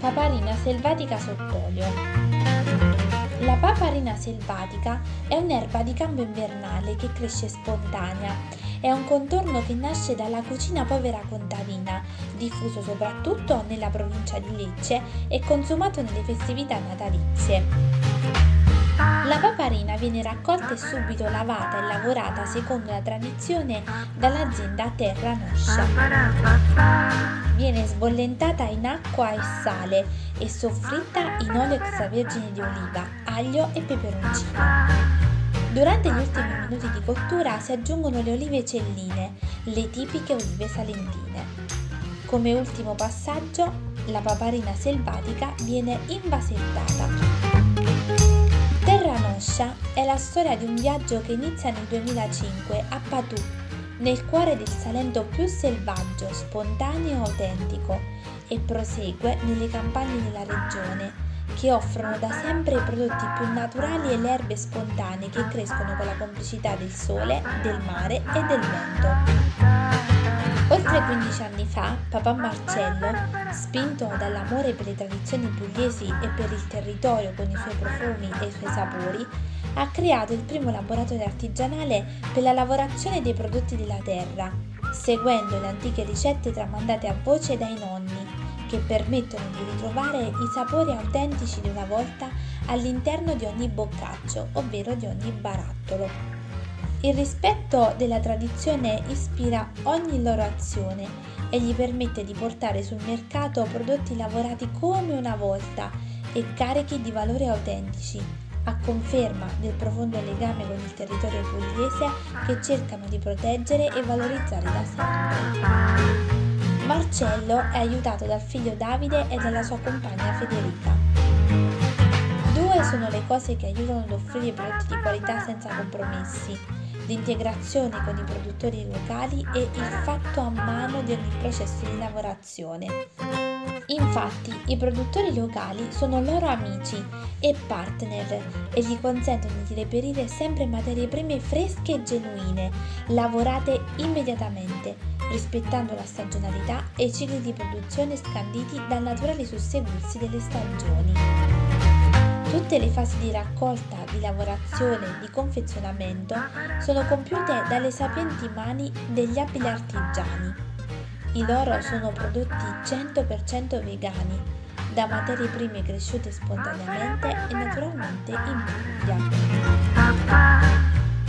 Paparina selvatica sott'olio. La paparina selvatica è un'erba di campo invernale che cresce spontanea. È un contorno che nasce dalla cucina povera contadina, diffuso soprattutto nella provincia di Lecce e consumato nelle festività natalizie. La paparina viene raccolta e subito lavata e lavorata secondo la tradizione dall'azienda Terra Noscia. Viene sbollentata in acqua e sale e soffritta in olio extravergine di oliva, aglio e peperoncino. Durante gli ultimi minuti di cottura si aggiungono le olive celline, le tipiche olive salentine. Come ultimo passaggio, la paparina selvatica viene invasettata. La storia di un viaggio che inizia nel 2005 a Patù, nel cuore del Salento più selvaggio, spontaneo e autentico, e prosegue nelle campagne della regione, che offrono da sempre i prodotti più naturali e le erbe spontanee che crescono con la complicità del sole, del mare e del vento. Oltre 15 anni fa, papà Marcello, spinto dall'amore per le tradizioni pugliesi e per il territorio con i suoi profumi e i suoi sapori, ha creato il primo laboratorio artigianale per la lavorazione dei prodotti della terra, seguendo le antiche ricette tramandate a voce dai nonni, che permettono di ritrovare i sapori autentici di una volta all'interno di ogni boccaccio, ovvero di ogni barattolo. Il rispetto della tradizione ispira ogni loro azione e gli permette di portare sul mercato prodotti lavorati come una volta e carichi di valori autentici, a conferma del profondo legame con il territorio pugliese che cercano di proteggere e valorizzare da sempre. Marcello è aiutato dal figlio Davide e dalla sua compagna Federica. Due sono le cose che aiutano ad offrire prodotti di qualità senza compromessi l'integrazione con i produttori locali e il fatto a mano di ogni processo di lavorazione. Infatti i produttori locali sono loro amici e partner e gli consentono di reperire sempre materie prime fresche e genuine, lavorate immediatamente, rispettando la stagionalità e i cicli di produzione scanditi dal naturale susseguirsi delle stagioni. Tutte le fasi di raccolta, di lavorazione e di confezionamento sono compiute dalle sapienti mani degli abili artigiani. I loro sono prodotti 100% vegani, da materie prime cresciute spontaneamente e naturalmente in Puglia.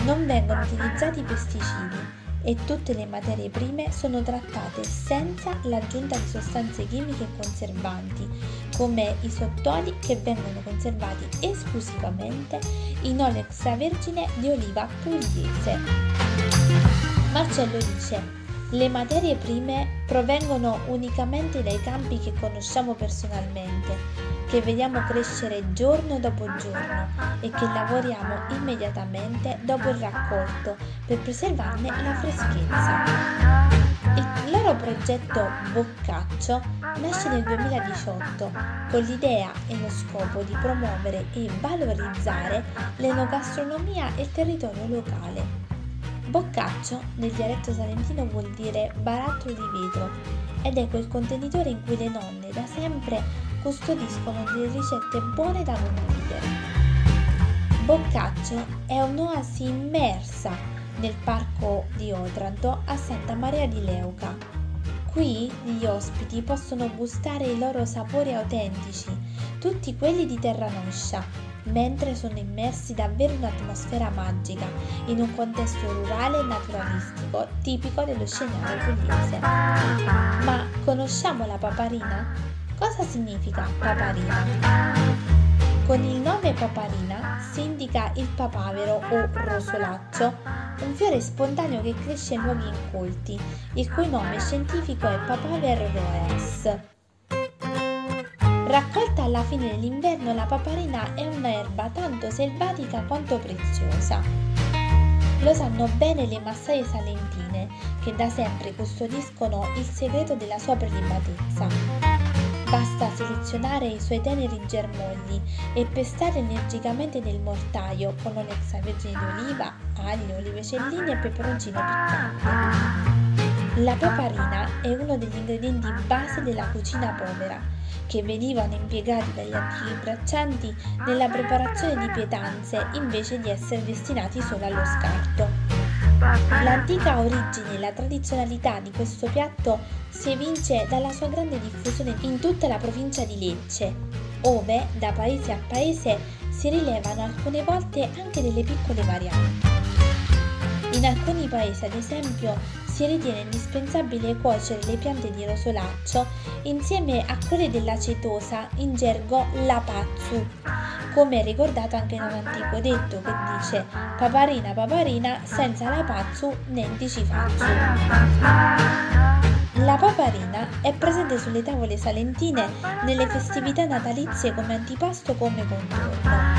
Non vengono utilizzati pesticidi e tutte le materie prime sono trattate senza l'aggiunta di sostanze chimiche conservanti, come i sottoli che vengono conservati esclusivamente in olio extravergine di oliva pugliese. Marcello dice le materie prime provengono unicamente dai campi che conosciamo personalmente che vediamo crescere giorno dopo giorno e che lavoriamo immediatamente dopo il raccolto per preservarne la freschezza. Il loro progetto Boccaccio nasce nel 2018 con l'idea e lo scopo di promuovere e valorizzare l'enogastronomia e il territorio locale. Boccaccio nel dialetto salentino vuol dire barattolo di vetro ed è quel contenitore in cui le nonne da sempre custodiscono delle ricette buone da condividere. Boccaccio è un'oasi immersa nel parco di Otranto a Santa Maria di Leuca. Qui gli ospiti possono gustare i loro sapori autentici, tutti quelli di Terranoscia, mentre sono immersi davvero in un'atmosfera magica, in un contesto rurale e naturalistico tipico dello scenario pugliese. Ma conosciamo la paparina? Cosa significa paparina? Con il nome paparina si indica il papavero o rosolaccio, un fiore spontaneo che cresce in luoghi incolti, il cui nome scientifico è Papaver roeas. Raccolta alla fine dell'inverno, la paparina è un'erba tanto selvatica quanto preziosa. Lo sanno bene le massaie salentine, che da sempre custodiscono il segreto della sua prelibatezza. Basta selezionare i suoi teneri germogli e pestare energicamente nel mortaio con olio extravergine di oliva, aglio, olive celline e peperoncino piccante. La paparina è uno degli ingredienti base della cucina povera, che venivano impiegati dagli antichi braccianti nella preparazione di pietanze invece di essere destinati solo allo scarto. L'antica origine e la tradizionalità di questo piatto si evince dalla sua grande diffusione in tutta la provincia di Lecce, ove da paese a paese si rilevano alcune volte anche delle piccole varianti. In alcuni paesi, ad esempio, si ritiene indispensabile cuocere le piante di rosolaccio insieme a quelle dell'acetosa, in gergo la pazzu, come è ricordato anche in un antico detto che dice paparina paparina senza la pazzu niente ci faccio. La paparina è presente sulle tavole salentine nelle festività natalizie come antipasto come contorno.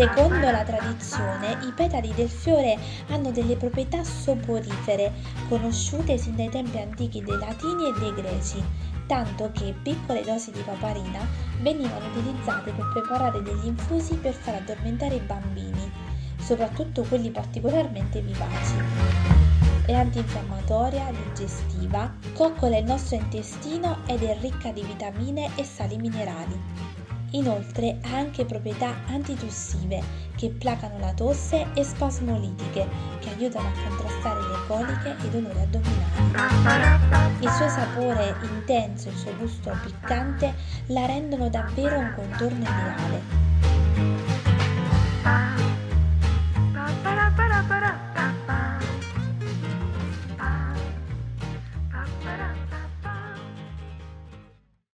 Secondo la tradizione, i petali del fiore hanno delle proprietà soporifere, conosciute sin dai tempi antichi dei latini e dei greci, tanto che piccole dosi di paparina venivano utilizzate per preparare degli infusi per far addormentare i bambini, soprattutto quelli particolarmente vivaci. È antinfiammatoria, digestiva, coccola il nostro intestino ed è ricca di vitamine e sali minerali. Inoltre ha anche proprietà antitussive che placano la tosse e spasmolitiche che aiutano a contrastare le coliche e i dolori addominali. Il suo sapore intenso e il suo gusto piccante la rendono davvero un contorno ideale.